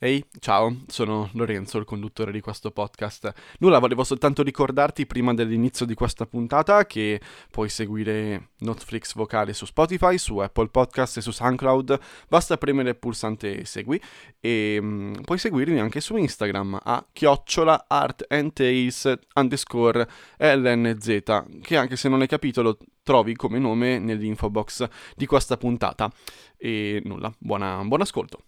Ehi, ciao, sono Lorenzo, il conduttore di questo podcast. Nulla, volevo soltanto ricordarti prima dell'inizio di questa puntata che puoi seguire Netflix vocale su Spotify, su Apple Podcast e su SoundCloud. Basta premere il pulsante segui e um, puoi seguirmi anche su Instagram a chiocciola underscore lnz che anche se non hai capito lo trovi come nome nell'info box di questa puntata. E nulla, buona, buon ascolto.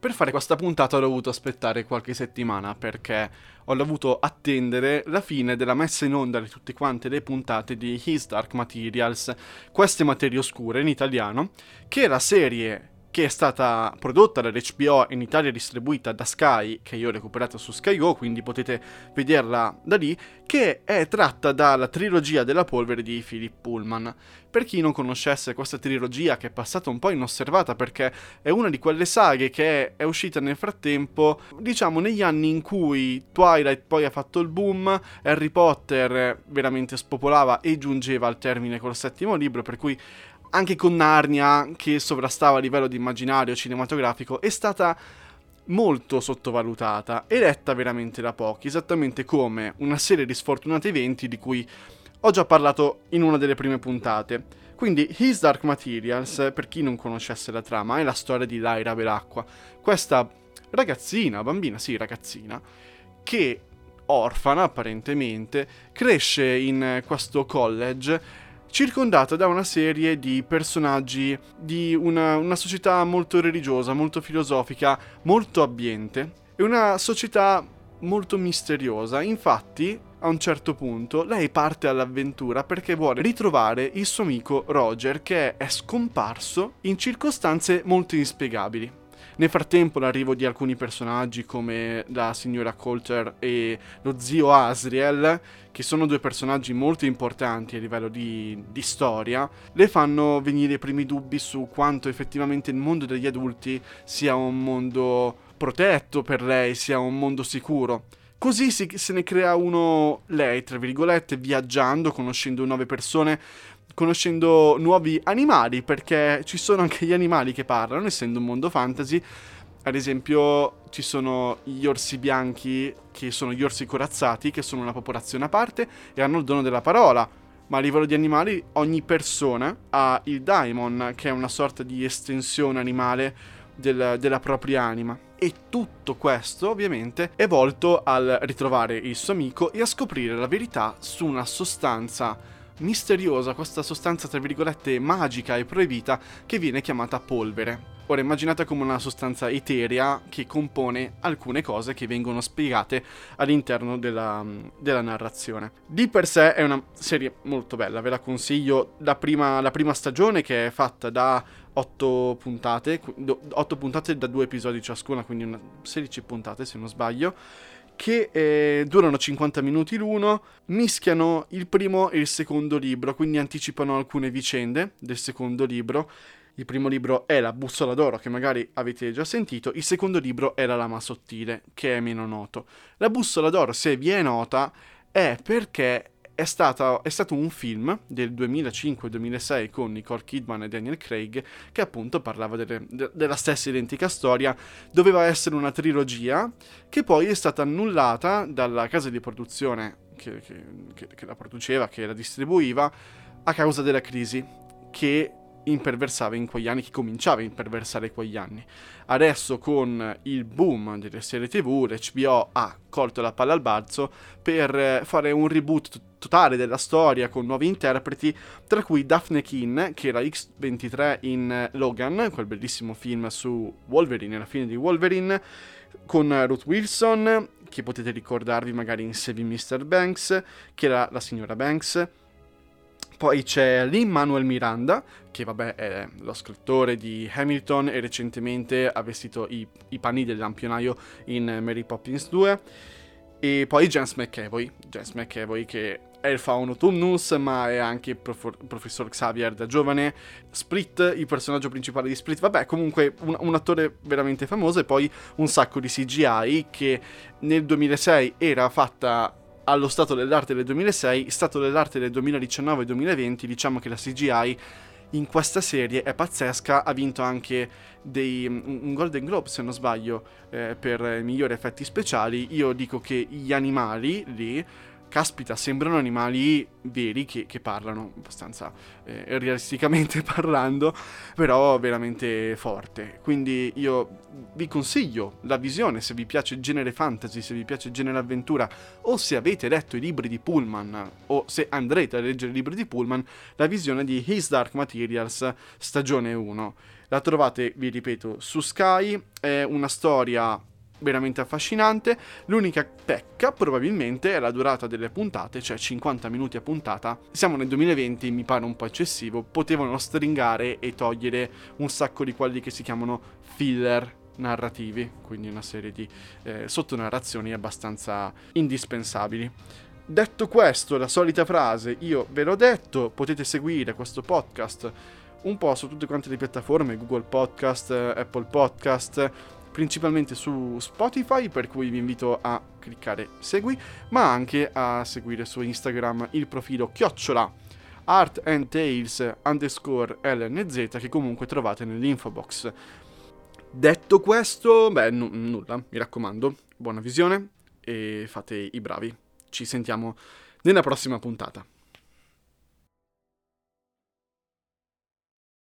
Per fare questa puntata ho dovuto aspettare qualche settimana perché ho dovuto attendere la fine della messa in onda di tutte quante le puntate di His Dark Materials, queste materie oscure in italiano, che è la serie che è stata prodotta dall'HBO in Italia distribuita da Sky, che io ho recuperato su Sky Go, quindi potete vederla da lì, che è tratta dalla trilogia della polvere di Philip Pullman. Per chi non conoscesse questa trilogia, che è passata un po' inosservata perché è una di quelle saghe che è uscita nel frattempo, diciamo negli anni in cui Twilight poi ha fatto il boom, Harry Potter veramente spopolava e giungeva al termine col settimo libro, per cui anche con Narnia, che sovrastava a livello di immaginario cinematografico, è stata molto sottovalutata e letta veramente da pochi, esattamente come una serie di sfortunati eventi di cui ho già parlato in una delle prime puntate. Quindi His Dark Materials, per chi non conoscesse la trama, è la storia di Lyra Belacqua, questa ragazzina, bambina, sì, ragazzina, che orfana apparentemente, cresce in questo college circondata da una serie di personaggi di una, una società molto religiosa, molto filosofica, molto abbiente e una società molto misteriosa. Infatti, a un certo punto, lei parte all'avventura perché vuole ritrovare il suo amico Roger che è scomparso in circostanze molto inspiegabili. Nel frattempo l'arrivo di alcuni personaggi come la signora Coulter e lo zio Asriel, che sono due personaggi molto importanti a livello di, di storia, le fanno venire i primi dubbi su quanto effettivamente il mondo degli adulti sia un mondo protetto per lei, sia un mondo sicuro. Così si, se ne crea uno lei, tra virgolette, viaggiando, conoscendo nuove persone, conoscendo nuovi animali, perché ci sono anche gli animali che parlano, essendo un mondo fantasy. Ad esempio, ci sono gli orsi bianchi, che sono gli orsi corazzati, che sono una popolazione a parte e hanno il dono della parola. Ma a livello di animali, ogni persona ha il daimon, che è una sorta di estensione animale del, della propria anima. E tutto questo, ovviamente, è volto al ritrovare il suo amico e a scoprire la verità su una sostanza misteriosa, questa sostanza tra virgolette magica e proibita che viene chiamata polvere. Ora immaginate come una sostanza eterea che compone alcune cose che vengono spiegate all'interno della, della narrazione. Di per sé è una serie molto bella, ve la consiglio. La prima, la prima stagione che è fatta da 8 puntate, 8 puntate da 2 episodi ciascuna, quindi una 16 puntate se non sbaglio che eh, durano 50 minuti l'uno, mischiano il primo e il secondo libro, quindi anticipano alcune vicende del secondo libro. Il primo libro è La bussola d'oro, che magari avete già sentito, il secondo libro è La lama sottile, che è meno noto. La bussola d'oro, se vi è nota, è perché è, stata, è, stato un film del 2005-2006 con Nicole Kidman e Daniel Craig che appunto parlava delle, de, della stessa identica storia. Doveva essere una trilogia che poi è stata annullata dalla casa di produzione che, che, che, che la produceva, che la distribuiva, a causa della crisi che imperversava in quegli anni, che cominciava a imperversare in quegli anni. Adesso con il boom delle serie tv, l'HBO ha colto la palla al balzo per fare un reboot totale della storia con nuovi interpreti, tra cui Daphne Keane, che era X23 in Logan, quel bellissimo film su Wolverine, la fine di Wolverine, con Ruth Wilson, che potete ricordarvi magari in Saving Mr. Banks, che era la signora Banks, poi c'è Lin-Manuel Miranda, che vabbè è lo scrittore di Hamilton e recentemente ha vestito i, i panni del lampionaio in Mary Poppins 2. E poi James McAvoy, James McAvoy che è il fauno Tumnus, ma è anche prof- professor Xavier da giovane. Split, il personaggio principale di Split, vabbè, comunque un, un, attore veramente famoso e poi un sacco di CGI che nel 2006 era fatta allo stato dell'arte del 2006, stato dell'arte del 2019-2020, diciamo che la CGI in questa serie è pazzesca, ha vinto anche dei, un Golden Globe se non sbaglio eh, per migliori effetti speciali, io dico che gli animali lì caspita, sembrano animali veri che, che parlano, abbastanza eh, realisticamente parlando, però veramente forte. Quindi io vi consiglio la visione se vi piace il genere fantasy, se vi piace il genere avventura, o se avete letto i libri di Pullman, o se andrete a leggere i libri di Pullman, la visione di His Dark Materials stagione 1. La trovate, vi ripeto, su Sky, è una storia veramente affascinante. L'unica pecca probabilmente è la durata delle puntate, cioè 50 minuti a puntata. Siamo nel 2020, mi pare un po' eccessivo. Potevano stringare e togliere un sacco di quelli che si chiamano filler narrativi, quindi una serie di eh, sottonarrazioni abbastanza indispensabili. Detto questo, la solita frase, io ve l'ho detto, potete seguire questo podcast un po' su tutte quante le piattaforme, Google Podcast, Apple Podcast, principalmente su Spotify, per cui vi invito a cliccare segui, ma anche a seguire su Instagram il profilo chiocciola art and tales underscore lnz che comunque trovate nell'info box. Detto questo, beh, n- nulla, mi raccomando, buona visione e fate i bravi. Ci sentiamo nella prossima puntata.